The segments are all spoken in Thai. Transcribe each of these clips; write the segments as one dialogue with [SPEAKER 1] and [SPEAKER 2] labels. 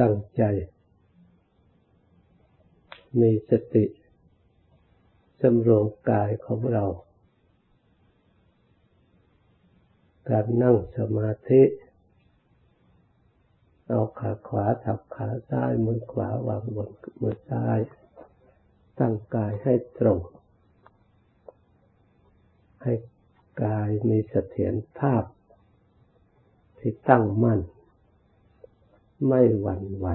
[SPEAKER 1] ตั้งใจ มีสติสำรวมกายของเรา การนั่งสมาธิ เอาขาขวาทับขาซ้าย มือขวาวางบนมือซ้าย ตั้งกายให้ตรง ให้กายมีเสถียรภาพที่ตั้งมั่น ไม่หวั่นไหว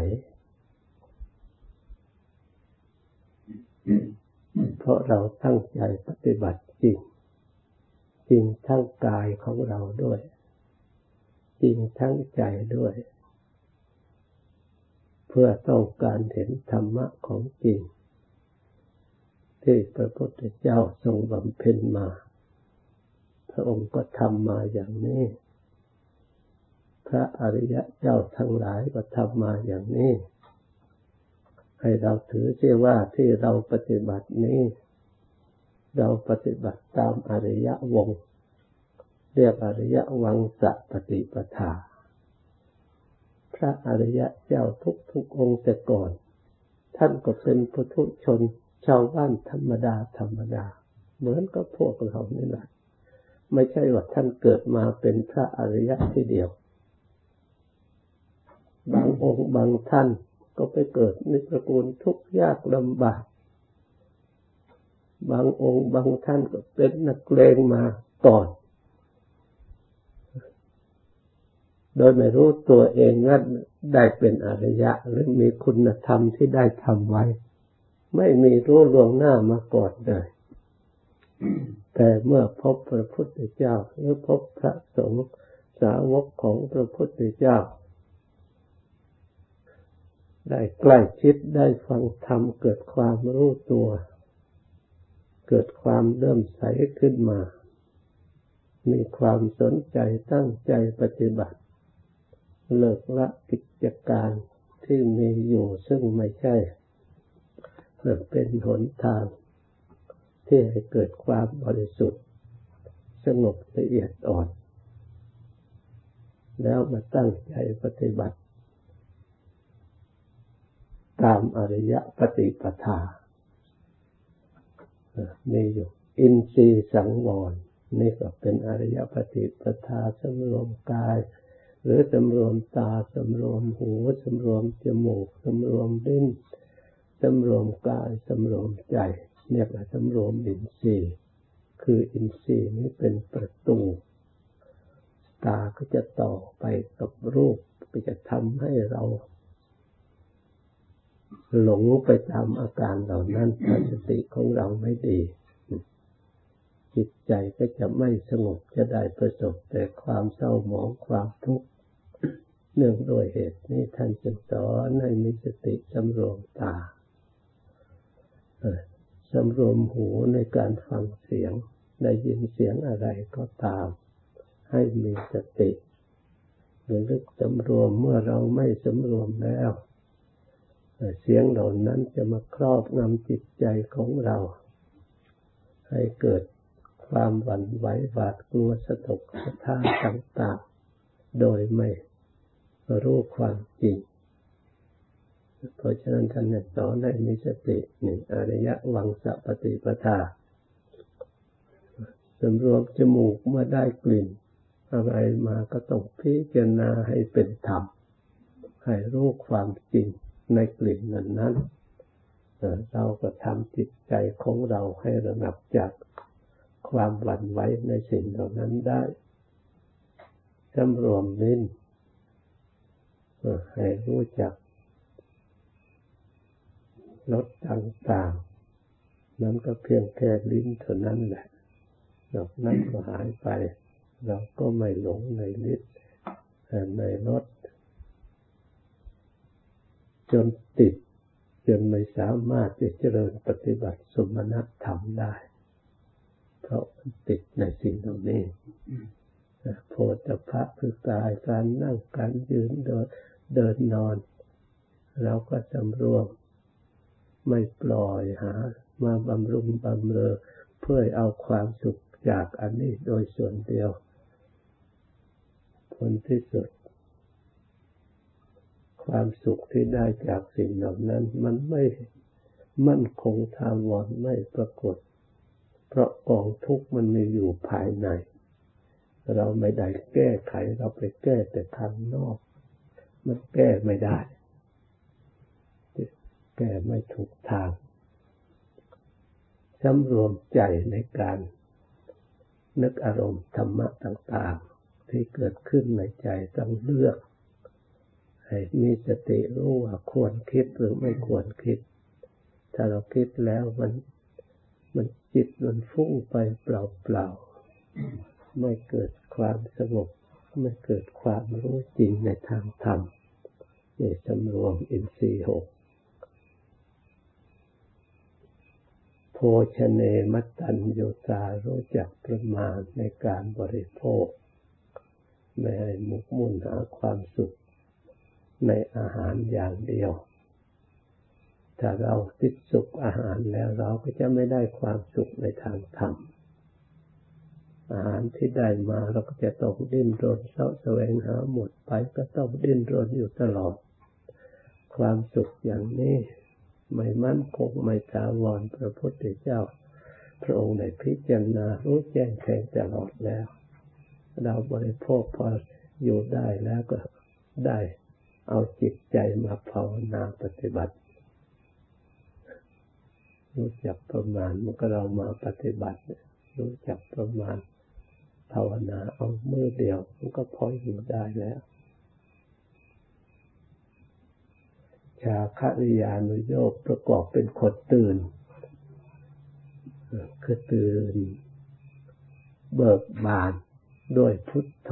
[SPEAKER 1] เพราะเราตั้งใจปฏิบัติจริง จริงทั้งกายของเราด้วย จริงทั้งใจด้วย เพื่อต้องการเห็นธรรมะของจริง ที่พระพุทธเจ้าทรงบำเพ็ญมา พระองค์ก็ทำมาอย่างนี้ ระอริยะเจ้าทั้งหลายก็ทำมาอย่างนี้ ให้เราถือเชื่อว่าที่เราปฏิบัตินี้ เราปฏิบัติตามอริยะวง เรียกอริยะวังสะปฏิปทา พระอริยะเจ้าทุกทุกองค์แต่ก่อน ท่านก็เป็นปุถุชนชาวบ้านธรรมดาธรรมดา เหมือนกับพวกเรานี่แหละไม่ใช่ว่าท่านเกิดมาเป็นพระอริยะทีเดียว บางองค์บางท่านก็ไปเกิดในตระกูลทุกข์ยากลำบาก บางองค์บางท่านก็เป็นนักเลงมาก่อน โดยไม่รู้ตัวเองว่าได้เป็นอริยะหรือมีคุณธรรมที่ได้ทำไว้ ไม่มีรู้ลวงหน้ามาก่อนเลย แต่เมื่อพบพระพุทธเจ้าหรือพบพระสงฆ์สาวกของพระพุทธเจ้า ได้ใกล้ชิดได้ฟังธรรมเกิดความรู้ตัว เกิดความเริ่มใสขึ้นมา มีความสนใจตั้งใจปฏิบัติ เลิกละกิจการที่มีอยู่ซึ่งไม่ใช่เพื่อเป็นหนทาง ที่ให้เกิดความบริสุทธิ์ สงบละเอียดอ่อน แล้วมาตั้งใจปฏิบัติ ตามอริยปฏิปทานี่อยู่อินทรีย์สังวรนี่ก็เป็นอริยปฏิปทาสำรวมกาย หรือสำรวมตาสำรวมหูสำรวมจมูกสำรวมลิ้นสำรวมกายสำรวมใจเนี่ยแหละสำรวมอินทรีย์คืออินทรีย์นี้เป็นประตูตาก็จะต่อไปกับรูปก็จะทำให้เรา หลงไปตามอาการเหล่านั้นถ้าสติของเราไม่ดี จิตใจก็จะไม่สงบจะได้ประสบแต่ความเศร้าหมองความทุกข์เนื่องโดยเหตุนี้ท่านจึงสอนให้มีสติสำรวมตาสำรวมหูในการฟังเสียงได้ยินเสียงอะไรก็ตาม ให้มีสติหรือลึกสำรวมเมื่อเราไม่สำรวมแล้ว เสียงเหล่านั้นจะมาครอบงำจิตใจของเรา ให้เกิดความหวั่นไหวหวาดกลัวสะทกสะท้านต่างๆ โดยไม่รู้ความจริง เพราะฉะนั้นท่านสอนให้มีสติหนึ่งอริยะวังสัปฏิปทาสำรวมจมูกเมื่อได้กลิ่น อะไรมาก็ต้องพิจารณาให้เป็นธรรม ให้รู้ความจริง ในกลิ่นนั้นนั้นเราก็ทำจิตใจของเราให้ระงับจากความหวั่นไหวในสิ่งเหล่านั้นได้สำรวมลิ้นให้รู้จักลดต่างๆ นั้นก็เพียงแค่ลิ้นเท่านั้นแหละนอกนั้นก็หายไป เราก็ไม่หลงในลิ้นในรส จนติด จนไม่สามารถจะเจริญปฏิบัติสมณธรรมได้ เพราะมันติดในสิ่งเหล่านี้โพธิภะคือกายการนั่งการยืนเดินเดินนอน เราก็จำรวมไม่ปล่อยหา มาบำรุงบำเรอเพื่อเอาความสุขจากอันนี้โดยส่วนเดียวผลที่สุด ความสุขที่ได้จากสิ่งเหล่านั้น มันไม่มั่นคงทาวรไม่ปรากฏ เพราะกองทุกข์มันมีอยู่ภายใน เราไม่ได้แก้ไขเราไปแก้แต่ทางนอก มันแก้ไม่ได้ แก้ไม่ถูกทางสำรวมใจในการนึกอารมณ์ธรรมะต่าง ๆ ที่เกิดขึ้นในใจต้องเลือก ให้มีสติรู้ว่าควรคิดหรือไม่ควรคิด ถ้าเราคิดแล้วมันมันจิตมันฟุ้งไปเปล่าๆ ไม่เกิดความสงบ ไม่เกิดความรู้จริงในทางธรรมนี่สำรวมอินทรีย์หกโภชเนมัตตัญญูตารู้จักประมาณในการบริโภค ไม่ให้มุกมุ่นหาความสุข ในอาหารอย่างเดียว ถ้าเราติดสุขอาหารแล้วเราก็จะไม่ได้ความสุขในทางธรรม อาหารที่ได้มาเราก็จะต้องดิ้นรนเสาะแสวงหาหมดไปก็ต้องดิ้นรนอยู่ตลอด ความสุขอย่างนี้ไม่มั่นคงไม่ถาวรพระพุทธเจ้า พระองค์ได้พิจารณารู้แจ้งแทงตลอดแล้ว เราบริโภคพออยู่ได้แล้วก็ได้ เอาจิตใจมาภาวนาปฏิบัติรู้จักประมาณมันก็เรามาปฏิบัติรู้จักประมาณภาวนาเอาเมื่อเดียวมันก็พออยู่ได้แล้วชาคริยานุโยกประกอบเป็นคนตื่นคือตื่น เบิกบานด้วยพุทโธ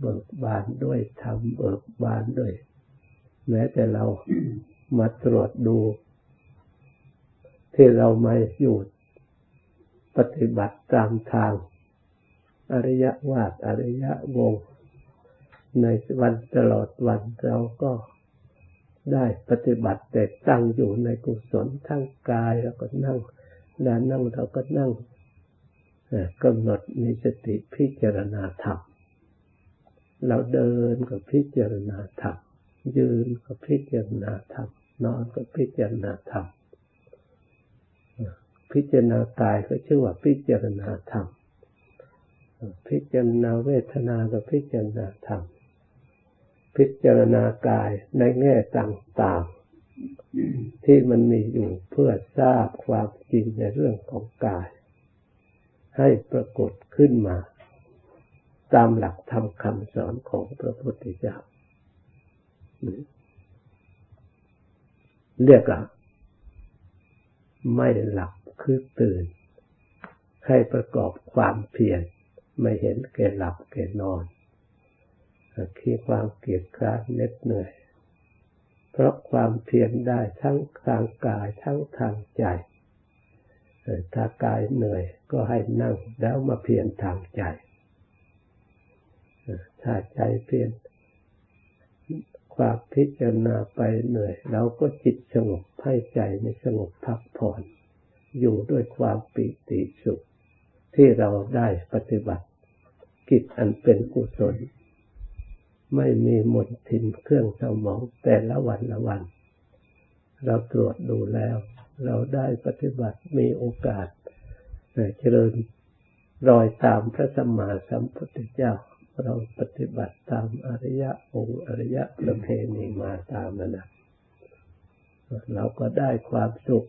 [SPEAKER 1] เบิกบานด้วยธรรมเบิกบานด้วย แม้แต่เรามาตรวจดู ที่เรามาอยู่ปฏิบัติตามทาง อริยวาดอริยวง ในวันตลอดวันเราก็ได้ปฏิบัติแต่ตั้งอยู่ในกุศลทั้งกายแล้วก็นั่งด้านนั่งเราก็นั่งกำหนดมีสติพิจารณาธรรม เราเดินก็พิจารณาธรรมยืนก็พิจารณาธรรมนอนก็พิจารณาธรรมพิจารณากายก็ชื่อว่าพิจารณาธรรมพิจารณาเวทนาก็พิจารณาธรรมพิจารณากายในแง่ต่างๆ ที่มันมีอยู่เพื่อทราบความจริงในเรื่องของกาย ให้ปรากฏขึ้นมา ตามหลักธรรมคำสอนของพระพุทธเจ้าเรียกว่าไม่หลับคือตื่น ให้ประกอบความเพียรไม่เห็นแก่หลับแก่นอนคือความเกียจคร้านเน็ดเหนื่อย เพราะความเพียรได้ทั้งทางกายทั้งทางใจถ้ากายเหนื่อยก็ให้นั่งแล้วมาเพียรทางใจ ถ้าใจเพียรความพิจารณาไปเหนื่อยเราก็จิตสงบให้ใจในสงบพักผ่อน อยู่ด้วยความปิติสุข ที่เราได้ปฏิบัติ กิจอันเป็นกุศล ไม่มีหมดทินเครื่องสมองแต่ละวันละวัน เราตรวจดูแล้ว เราได้ปฏิบัติมีโอกาสเจริญรอยตามพระสัมมาสัมพุทธเจ้า เราปฏิบัติตามอริยะองค์อริยะประเพณีมาตามนั้นนะเราก็ได้ความสุข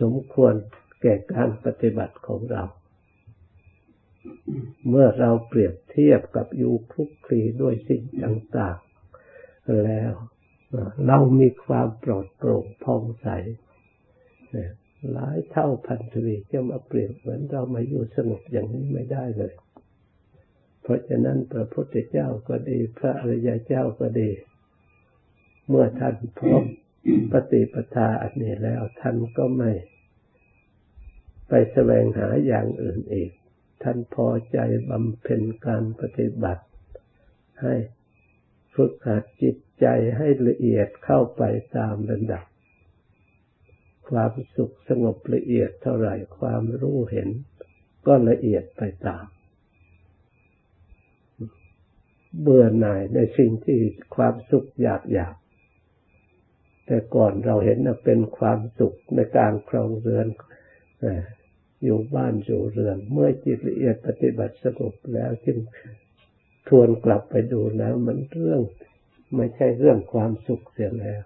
[SPEAKER 1] สมควรแก่การปฏิบัติของเรา เมื่อเราเปรียบเทียบกับอยู่คลุกคลีด้วยสิ่งต่างๆ แล้วเรามีความปลอดโปร่งพองใส หลายเท่าพันทวีจะมาเปรียบเหมือนเรามาอยู่สงบอย่างนี้ไม่ได้เลย เพราะฉะนั้นพระพุทธเจ้าก็ดี พระอริยเจ้าก็ดี เมื่อท่านพบปฏิปทาอันนี้แล้วท่านก็ไม่ ไปแสวงหาอย่างอื่นอีก ท่านพอใจบำเพ็ญการปฏิบัติ ให้ฝึกหัดจิตใจให้ละเอียดเข้าไปตามระดับ ความสุขสงบละเอียดเท่าไหร่ความรู้เห็น ก็ละเอียดไปตาม เบื่อหน่ายในสิ่งที่ความสุขอยากอยากแต่ก่อนเราเห็นเป็นความสุขในการครองเรือนอยู่บ้านอยู่เรือน เมื่อจิตละเอียดปฏิบัติสงบแล้วจึงทวนกลับไปดูแล้วมันเรื่อง ไม่ใช่เรื่องความสุขเสียแล้ว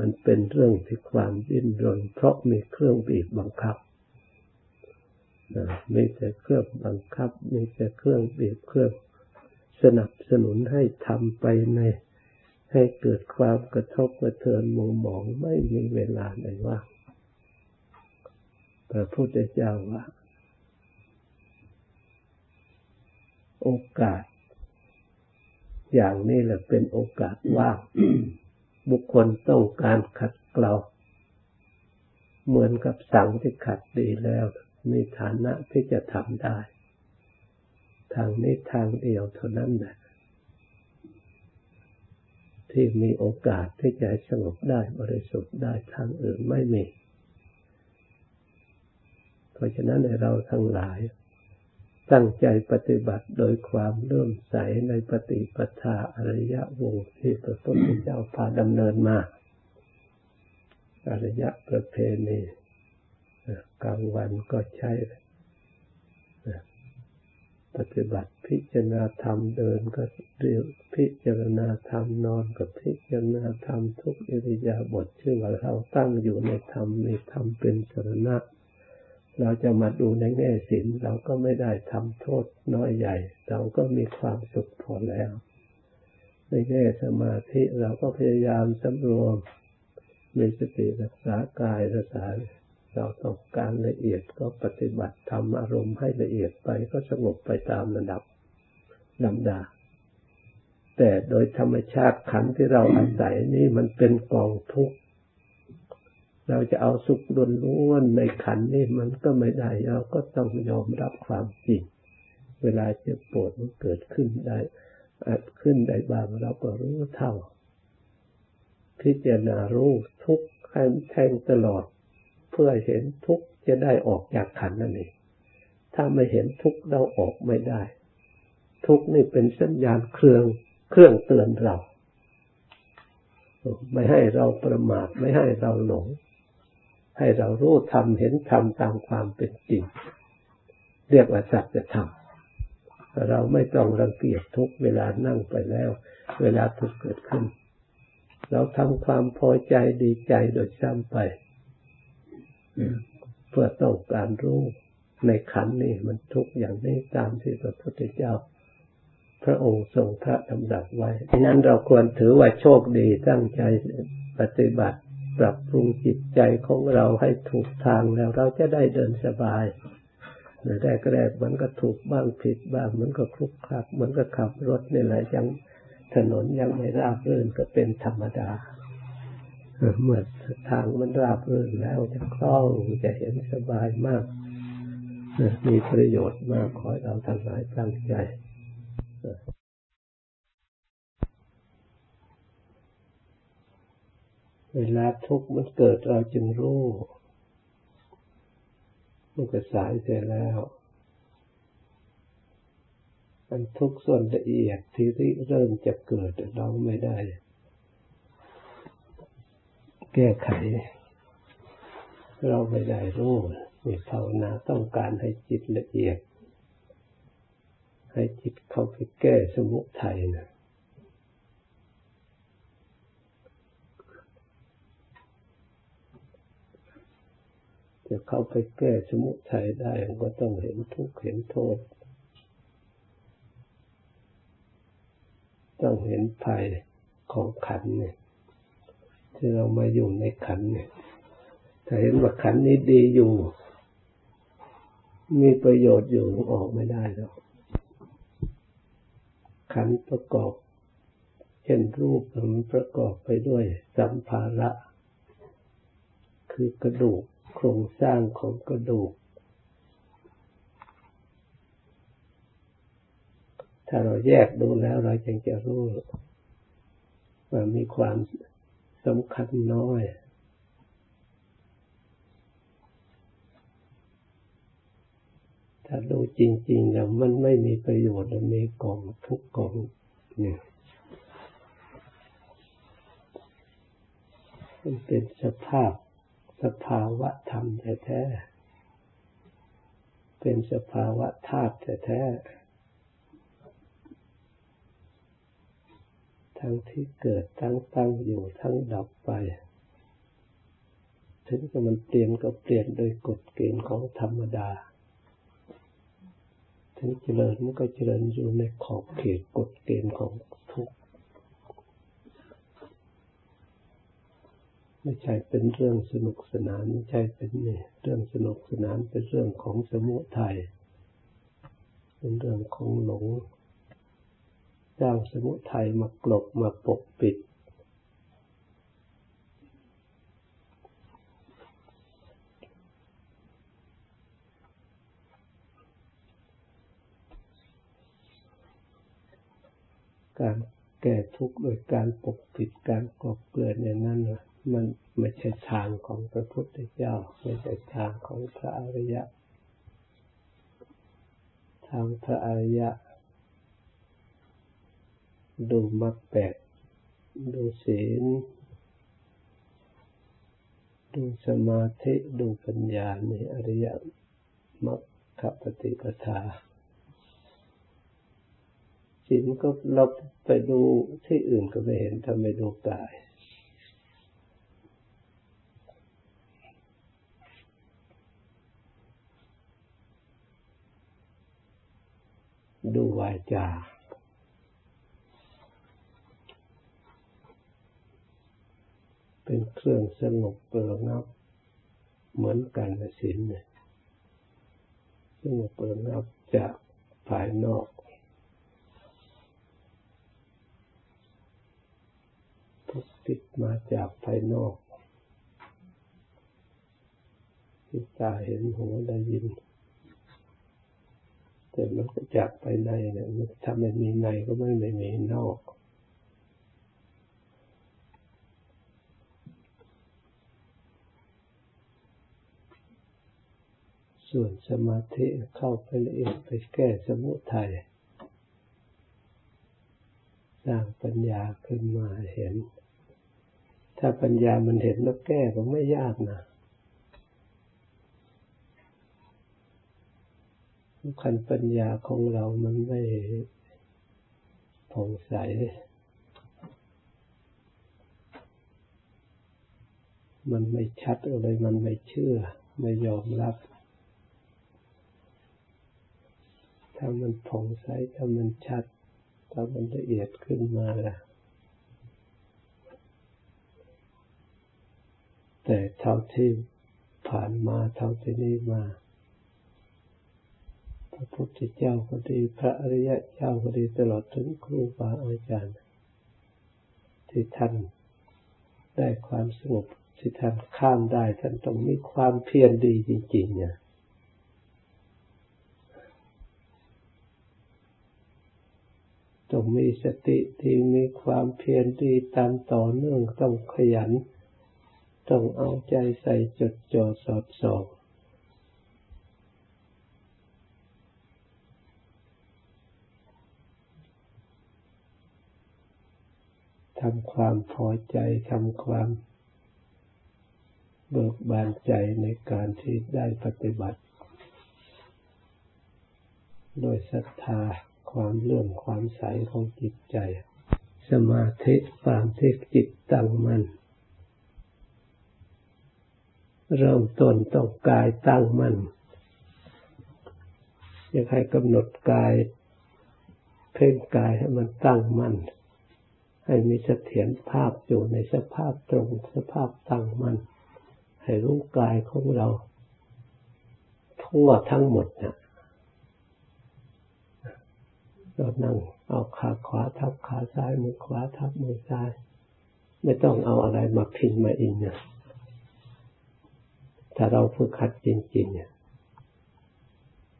[SPEAKER 1] มันเป็นเรื่องที่ความดิ้นรนเพราะมีเครื่องบีบบังคับมีแต่เครื่องบังคับ มีแต่เครื่องบีบเครื่องสนับสนุนให้ทำไปในให้เกิดความกระทบกระเทือนมุมมองไม่มีเวลาไหนว่างพระพุทธเจ้าว่า โอกาส อย่างนี้แหละเป็นโอกาสว่าง บุคคลต้องการขัดเกลาเหมือนกับสังที่ขัดดีแล้วมีฐานะที่จะทำได้ ทางนี้ทางเดียวเท่านั้นแหละที่มีโอกาสที่จะสงบได้บริสุทธิ์ได้ทางอื่นไม่มี เพราะฉะนั้นในเราทั้งหลาย ตั้งใจปฏิบัติโดยความเลื่อมใสในปฏิปทาอริยวงที่พระพุทธเจ้าพาดำเนินมา อริยประเพณีกลางวันก็ใช้ปฏิบัติพิจารณาธรรมเดินก็เรียกพิจารณาธรรมนอนกับพิจารณาธรรมทุกอิริยาบถชื่อว่าเราตั้งอยู่ในธรรมมีธรรมเป็นสรณะ เราจะมาดูในแง่ศีลเราก็ไม่ได้ทำโทษน้อยใหญ่ เราก็มีความสุขพอแล้ว ในแง่สมาธิเราก็พยายามสำรวมมีสติรักษากายรักษาเราต้องการละเอียดก็ปฏิบัติทำอารมณ์ให้ละเอียดไปก็สงบไปตามระดับลำดา แต่โดยธรรมชาติขันที่เราอาศัยนี่มันเป็นกองทุกข์ เราจะเอาสุขล้วนในขันนี่มันก็ไม่ได้เราก็ต้องยอมรับความจริงเวลาเจ็บปวดมันเกิดขึ้นได้อาจขึ้นได้บ้างเราก็รู้เท่า พิจารณารู้ทุกข์แทงตลอด เพื่อเห็นทุกข์จะได้ออกจากขันนั่นเองถ้าไม่เห็นทุกข์เราออกไม่ได้ ทุกข์นี่เป็นสัญญาณเครื่องเครื่องเตือนเรา ไม่ให้เราประมาทไม่ให้เราหลง ให้เรารู้ทำเห็นทำตามความเป็นจริง เรียกว่าสัจธรรมเราไม่ต้องรังเกียจทุกเวลานั่งไปแล้ว เวลาทุกเกิดขึ้น เราทำความพอใจดีใจโดยซ้ำไปเพื่อต้องการรู้ในขันนี้มันทุกอย่างนี้ตามที่พระพุทธเจ้า พระองค์ทรงพระดำรัสไว้ดังนั้นเราควรถือว่าโชคดีตั้งใจปฏิบัติ ปรับปรุงจิตใจของเราให้ถูกทางแล้ว เราจะได้เดินสบายแรกแรกมันก็ถูกบ้างผิดบ้างมันก็คลุกคลักมันก็ขับรถนี่แหละยังถนนยังไม่ราบรื่นก็เป็นธรรมดาเมื่อทางมันราบรื่นแล้วจะคล่องจะเห็นสบายมาก มีประโยชน์มากขอเราทั้งหลายตั้งใจ เวลาทุกข์มันเกิดเราจึงรู้มันก็สายเสียแล้วมันทุกส่วนละเอียดที่เริ่มจะเกิดเราไม่ได้ แก้ไข เราไม่ได้รู้นี่ภาวนาต้องการให้จิตละเอียด ให้จิตเข้าไปแก้สมุทัยนะ จะเข้าไปแก้สมุทัยได้ก็ต้องเห็นทุกข์เห็นโทษ ต้องเห็นภัยของขันเนี่ยที่เรามาอยู่ในขันเนี่ยถ้าเห็นว่าขันนี้ดีอยู่ มีประโยชน์อยู่ออกไม่ได้แล้วขันประกอบเช่นรูปมันประกอบไปด้วยสัมภาระ คือกระดูก โครงสร้างของกระดูก ถ้าเราแยกดูแล้วเราจึงจะรู้ว่ามีความสำคัญน้อยถ้าดูจริงๆแล้วมันไม่มีประโยชน์มีกองทุกกองเนี่ยมันเป็นสภาพ สภาวะธรรมแท้ๆ เป็นสภาวะธาตุแท้ๆ ทั้งที่เกิดทั้งตั้งอยู่ทั้งดับไปถึงจะมันเปลี่ยนก็เปลี่ยนโดยกฎเกณฑ์ของธรรมดา ถึงเจริญมันก็เจริญอยู่ในขอบเขตกฎเกณฑ์ของทุก ไม่ใช่เป็นเรื่องสนุกสนานไม่ใช่เป็นเนี่ยเรื่องสนุกสนานเป็นเรื่องของสมุทัยเป็นเรื่องของหลงจ้างสมุทัยมากลบมาปกปิด การแก้ทุกข์โดยการปกปิดการกลบเกลื่อนอย่างนั้น มันไม่ใช่ทางของพระพุทธเจ้า ไม่ใช่ทางของพระอริยะ ทางพระอริยะ ดูมรรคแปดดูศีล ดูสมาธิดูปัญญาในอริยมรรคปฏิปทาศีลก็เราไปดูที่อื่นก็ไม่เห็นทำไมดูกาย ดูวาจา เป็นเครื่องสงบเปิดงับ เหมือนกันศีลเนี่ยสงบเปิดงับจากภายนอกทุกติดมาจากภายนอกที่ตาเห็นหูได้ยิน แต่มันก็จากไปในเนี่ยถ้าไม่มีในก็ไม่ไม่มีนอกส่วนสมาธิเข้าไปละเอียดไปแก้สมุทัยสร้างปัญญาขึ้นมาเห็น ถ้าปัญญามันเห็นแล้วแก้ก็ไม่ยากนะ คันปัญญาของเรามันไม่ผ่องใส มันไม่ชัดอะไร มันไม่เชื่อ ไม่ยอมรับ ถ้ามันผ่องใส ถ้ามันชัด ถ้ามันละเอียดขึ้นมาล่ะ แต่เท่าที่ผ่านมาเท่าที่นี้มา ระพุทธเจ้าก็ดี พระอริยะเจ้าก็ดีตลอดถึงครูบาอาจารย์ ที่ท่านได้ความสงบที่ท่านข้ามได้ท่านต้องมีความเพียรดีจริงๆเนี่ยต้องมีสติที่มีความเพียรดีตามต่อเนื่องต้องขยัน ต้องเอาใจใส่จดจ่อสอดส่อง ทำความพอใจทำความเบิกบานใจในการที่ได้ปฏิบัติ โดยศรัทธาความเลื่อมความใสของจิตใจ สมาธิความที่จิตตั้งมัน่นเริ่มต้นต้องกายตั้งมัน่นอยากให้กำหนดกาย เพ่งกายให้มันตั้งมัน่น ให้มีเสถียรภาพอยู่ในสภาพตรงสภาพตั้งมัน ให้รู้กายของเรา ทั่วทั้งหมดนะเรานั่งเอาขาขวาทับขาซ้ายมือขวาทับมือซ้าย ไม่ต้องเอาอะไรมาพินมาอินนะถ้าเราฝึกขัดจริงๆเนี่ย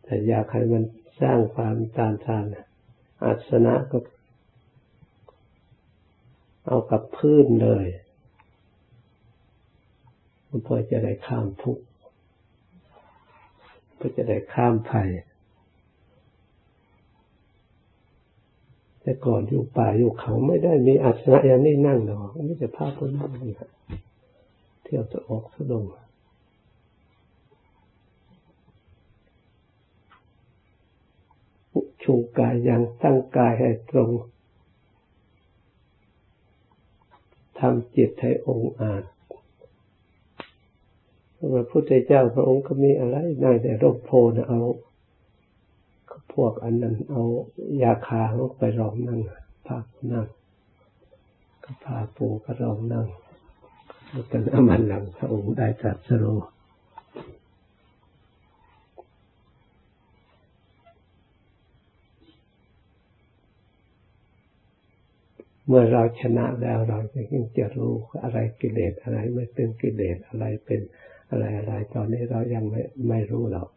[SPEAKER 1] แต่อยากให้มันสร้างความตานทานอาสนะก็ เอากับพื้นเลยมันพอจะได้ข้ามทุกข์ก็จะได้ข้ามภัยแต่ก่อนอยู่ป่าอยู่เขาไม่ได้มีอาสนะอย่างนี้นั่งหรอกนี่จะภาพคนนั่งนี่เที่ยวจะออกสุดงชูกายยังตั้งกายให้ตรง ทำจิตให้องอาจพระพุทธเจ้าพระองค์ก็มีอะไรได้แต่ร่มโพนะเอาพวกอันนั้นเอายาคาเขาไปรองนั่งพานั่งก็พาปูก็รองนั่งเป็นอมันหลังพระองค์ได้ตรัสรู้ เมื่อเราชนะแล้วเราจะยิ่งจะรู้อะไรกิเลสอะไรไม่เป็นกิเลสอะไรเป็นอะไรอะไรตอนนี้เรายังไม่ไม่รู้หรอก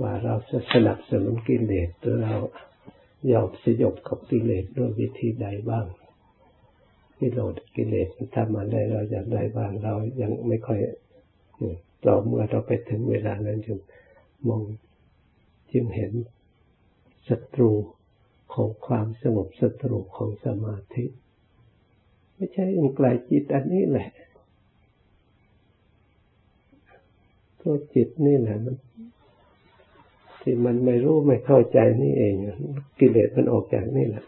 [SPEAKER 1] ว่าเราจะสนับสนุนกิเลสหรือเรายอมสยบกับกิเลสด้วยวิธีใดบ้างกิเลสกิเลสทำอะไรเราอยากได้บ้างเรายังไม่ค่อยเราเมื่อเราไปถึงเวลานั้นจึงมองจึงเห็นศัตรู ของความสงบศัตรูของสมาธิ ไม่ใช่อื่นไกลจิตอันนี้แหละตัวจิตนี่แหละมัน ที่มันไม่รู้ไม่เข้าใจนี่เอง กิเลสมันออกจากนี่แหละ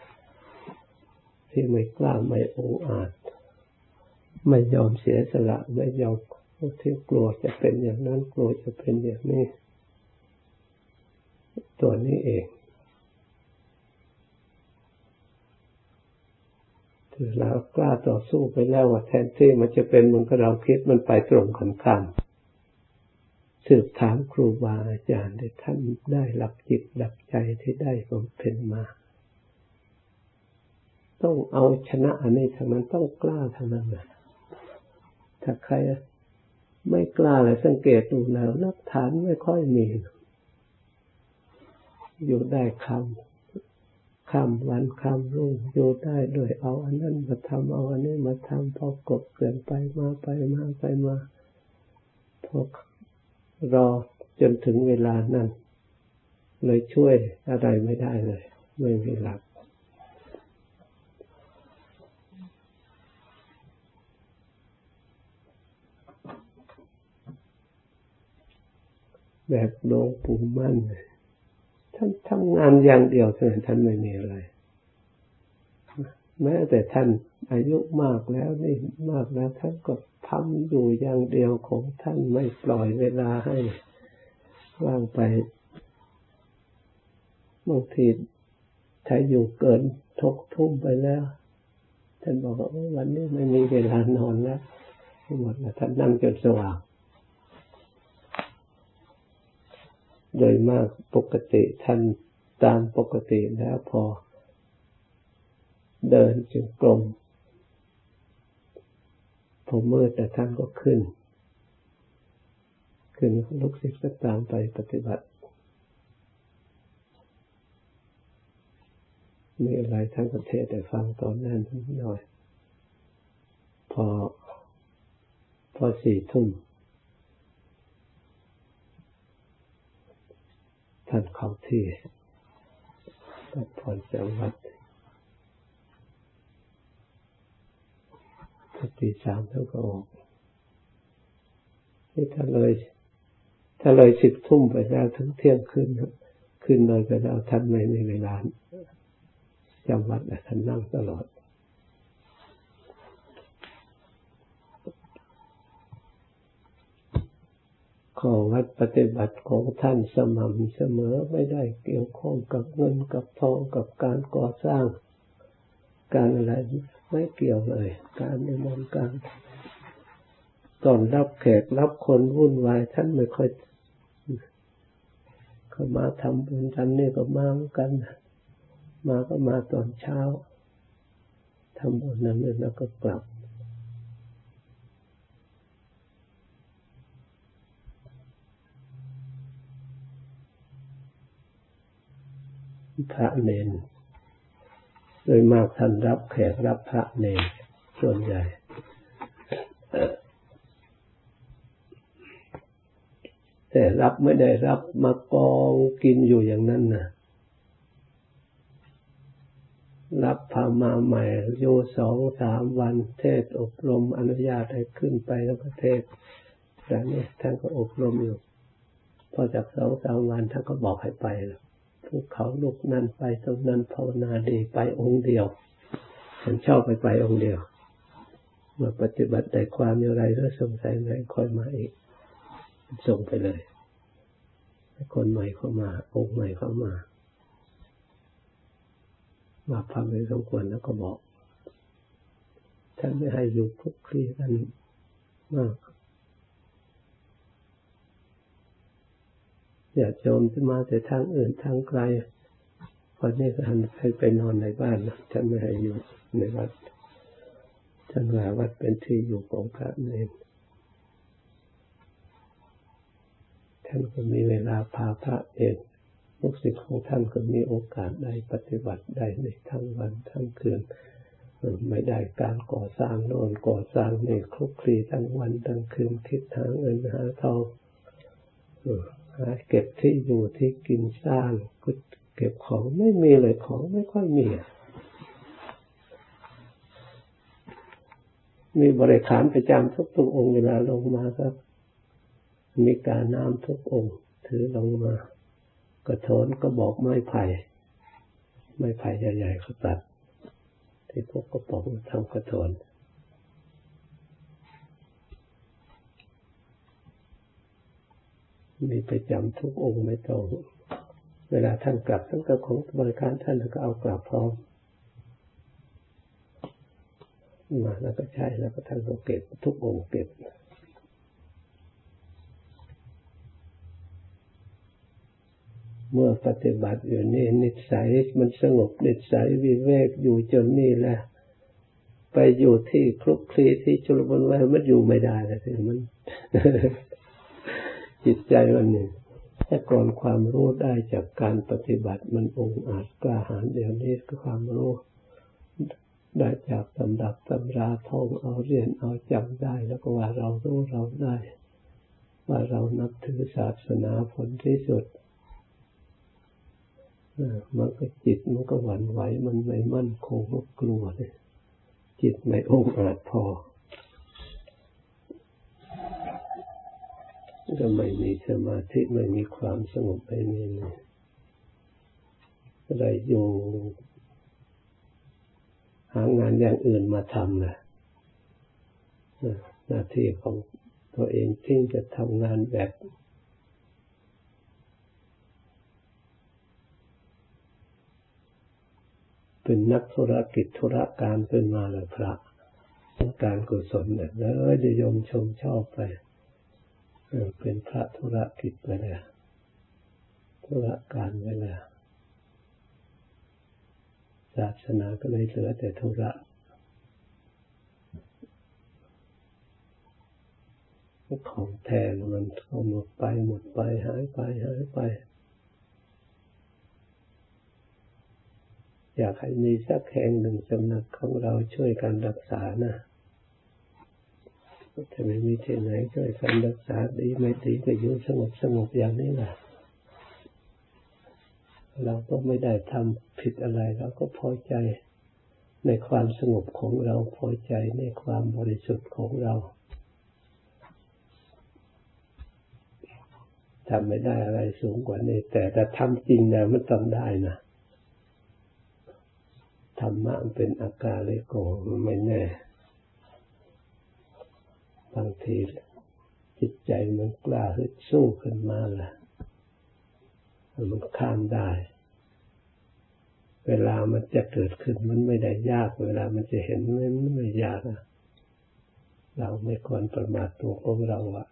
[SPEAKER 1] ที่ไม่กล้าไม่องอาจ ไม่ยอมเสียสละ ไม่ยอมที่กลัวจะเป็นอย่างนั้นกลัวจะเป็นอย่างนี้ ตัวนี้เอง เรากล้าต่อสู้ไปแล้วว่าแทนที่มันจะเป็นมันก็เราคิดมันไปตรงกันข้ามสืบถามครูบาอาจารย์ที่ท่านได้หลักจิตหลักใจที่ได้บำเพ็ญมา ต้องเอาชนะอันนี้ทางนั้นต้องกล้าทางนั้นนะถ้าใครไม่กล้าเลยสังเกตดูแล้วนักฐานไม่ค่อยมี อยู่ได้คำ คำวันคำรุ่งอยู่ได้โดยเอาอันนั้นมาทำเอาอันนี้มาทำพอกบเกินไปมาไปมาไปมาพอรอจนถึงเวลานั้น เลยช่วยอะไรไม่ได้เลย ไม่มีหลักแบบหลวงปู่มั่น ท่านทำงานอย่างเดียวเท่านั้นท่านไม่มีอะไรแม้แต่ท่านอายุมากแล้วนี่มากแล้วท่านก็ทำอยู่อย่างเดียวของท่านไม่ปล่อยเวลาให้ว่างไปบางทีถ้าอยู่เกินทกทุ่มไปแล้ว ท่านบอกว่าวันนี้ไม่มีเวลานอนแล้วหมดแล้วท่านนั่งจนสว่าง โดยมากปกติท่านตามปกติแล้วพอ เดินจึงกลมพอมืดแต่ท่านก็ขึ้น ขึ้นลูกศิษย์ก็ตามไปปฏิบัติ มีอะไรท่านก็เทศแต่ฟังตอนนั้นนิดหน่อย พอ พอสี่ทุ่ม ท่ ที่ก็ผ่อนจังวัดตีสามท่านก็ออกนี่ถ้าเลย ถ้าเลยสิบทุ่มไปแล้วถึงเที่ยงคืนคืนเลยไปแล้วท่านไม่มีเวลาจำวัดแต่ท่านนั่งตลอด ขอวัดปฏิบัติของท่านสม่ำเสมอไม่ได้เกี่ยวข้องกับเงินกับทองกับการก่อสร้าง การอะไรไม่เกี่ยวเลย การในมนการตอนรับแขกรับคนวุ่นวายท่านไม่ค่อยเขามาทำบุญกันนี่ก็มาเหมือนกัน มาก็มาตอนเช้าทำบุญนั้นแล้วก็กลับ พระเนนโดยมากท่านรับแขกรับพระเนรส่วนใหญ่แต่รับไม่ได้รับมากองกินอยู่อย่างนั้นนะรับพามาใหม่อยู่สองสามวันเทศอบรมอนุญาตให้ขึ้นไปแล้วก็เทศแต่นี้ท่านก็อบรมอยู่ พอจากสองสามวันท่านก็บอกให้ไป ภูเขาลูกนั่นไปตรงนั้นภาวนาดีไปองค์เดียว ฉันชอบไปไปองค์เดียวเมื่อปฏิบัติแต่ความอย่างไรแล้วสงสัยไหนค่อยมาอีก ส่งไปเลยคนใหม่เข้ามา องค์ใหม่เข้ามามาพักในสมควรแล้วก็บอกท่านไม่ให้อยู่คุกคีกันมาก อยาโจมที่มาแต่ทางอื่นทางไกลวันนี้ก็หันให้ไปนอนในบ้านนะท่านไม่ให้อยู่ในวัดท่านว่าวัดเป็นที่อยู่ของพระเองท่านก็มีเวลาพาพระเองลูกศิษย์ของท่านก็มีโอกาสได้ปฏิบัติได้ในทั้งวันทั้งคืนไม่ได้การก่อสร้างนอนก่อสร้างในคลุกคลีทั้งวันทั้งคืนคิดหางเงินหาทอง เก็บที่อยู่ที่กินสร้างก็เก็บของไม่มีเลยของไม่ค่อยมี มีบริขารประจำทุกทุกองค์เวลาลงมาครับมีการน้ำทุกองค์ ถือลงมากระโถนก็บอกไม้ไผ่ไม้ไผ่ใหญ่ๆเขาตัด ที่พวกกระป๋องทำกระโถน มีประจำทุกองค์ไม่ต้อง เวลาท่านกลับท่านก็ของบริการท่านก็เอากลับพร้อมมาแล้วก็ใช่แล้วก็ท่านก็เก็บทุกองค์เก็บเมื่อปฏิบัติอยู่นี่นิสัยมันสงบนิสัยวิเวกอยู่จนนี่แหละ ไปอยู่ที่คลุกคลีที่ชุลมุนไว้มันอยู่ไม่ได้เลยมัน จิตใจมันหนี่งแต่ก่อนความรู้ได้จากการปฏิบัติมันองอาจกล้าหาญเดี๋ยวนี้ก็ความรู้ได้จากตำดับตำราท่องเอาเรียนเอาจำได้ แล้วก็ว่าเรารู้เราได้ ว่าเรานับถือศาสนาผลที่สุดมันก็จิตมันก็หวั่นไหวมันไม่มั่นคงก็กลัวเลยจิตไม่องอาจพอ ก็ไม่มีสมาธิไม่มีความสงบไม่มีอะไรอยู่หางานอย่างอื่นมาทำนะหน้าที่ของตัวเองที่จะทำงานแบบ เป็นนักธุรกิจธุรการเป็นมาเลยพระ การกุศลเนี่ยเลยจะยมชมชอบไป เป็นพระธุรกิจไปเลยธุรการไปเลยศาสนาก็เลยเหลือแต่ธุระของแทนมันหมดไปหมดไปหายไปหายไป อยากให้มีสักแห่งหนึ่งสำนักของเราช่วยกันรักษานะ ถ้าไม่มีที่ไหนช่วยกันรักษาดีไม่ดีก็อยู่สงบสงบอย่างนี้แหละเราก็ไม่ได้ทำผิดอะไรเราก็พอใจในความสงบของเราพอใจในความบริสุทธิ์ของเราทำไม่ได้อะไรสูงกว่านี้ แต่ถ้าทำจริงนะมันต้องได้นะธรรมะเป็นอาการเลโกไม่แน่ บางทีจิตใจมันกล้าฮึดสู้ขึ้นมาล่ะ มันข้ามได้ เวลามันจะเกิดขึ้นมันไม่ได้ยาก เวลามันจะเห็นมันไม่ยากนะเราไม่ควรประมาทตัวของเราอะ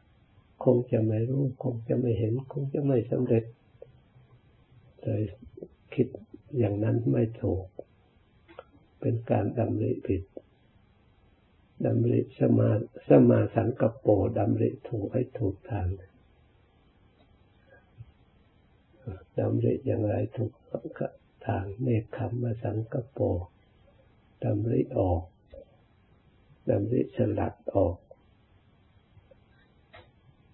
[SPEAKER 1] คงจะไม่รู้ คงจะไม่เห็น คงจะไม่สำเร็จเลยคิดอย่างนั้นไม่ถูก เป็นการดำริผิด ดำริสมาสมาสังกปดำริถูกให้ถูกทางดำริอย่างไรถูกทางเนคขมมาสังกปดำริออกดำริสลัดออก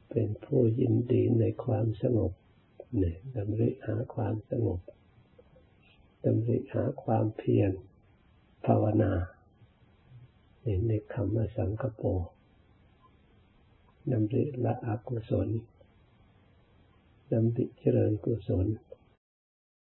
[SPEAKER 1] เป็นผู้ยินดีในความสงบเนี่ยดำริหาความสงบดำริหาความเพียรภาวนา ในคำว่าสังกโปดำริละอกุศลดำริเจริญกุศล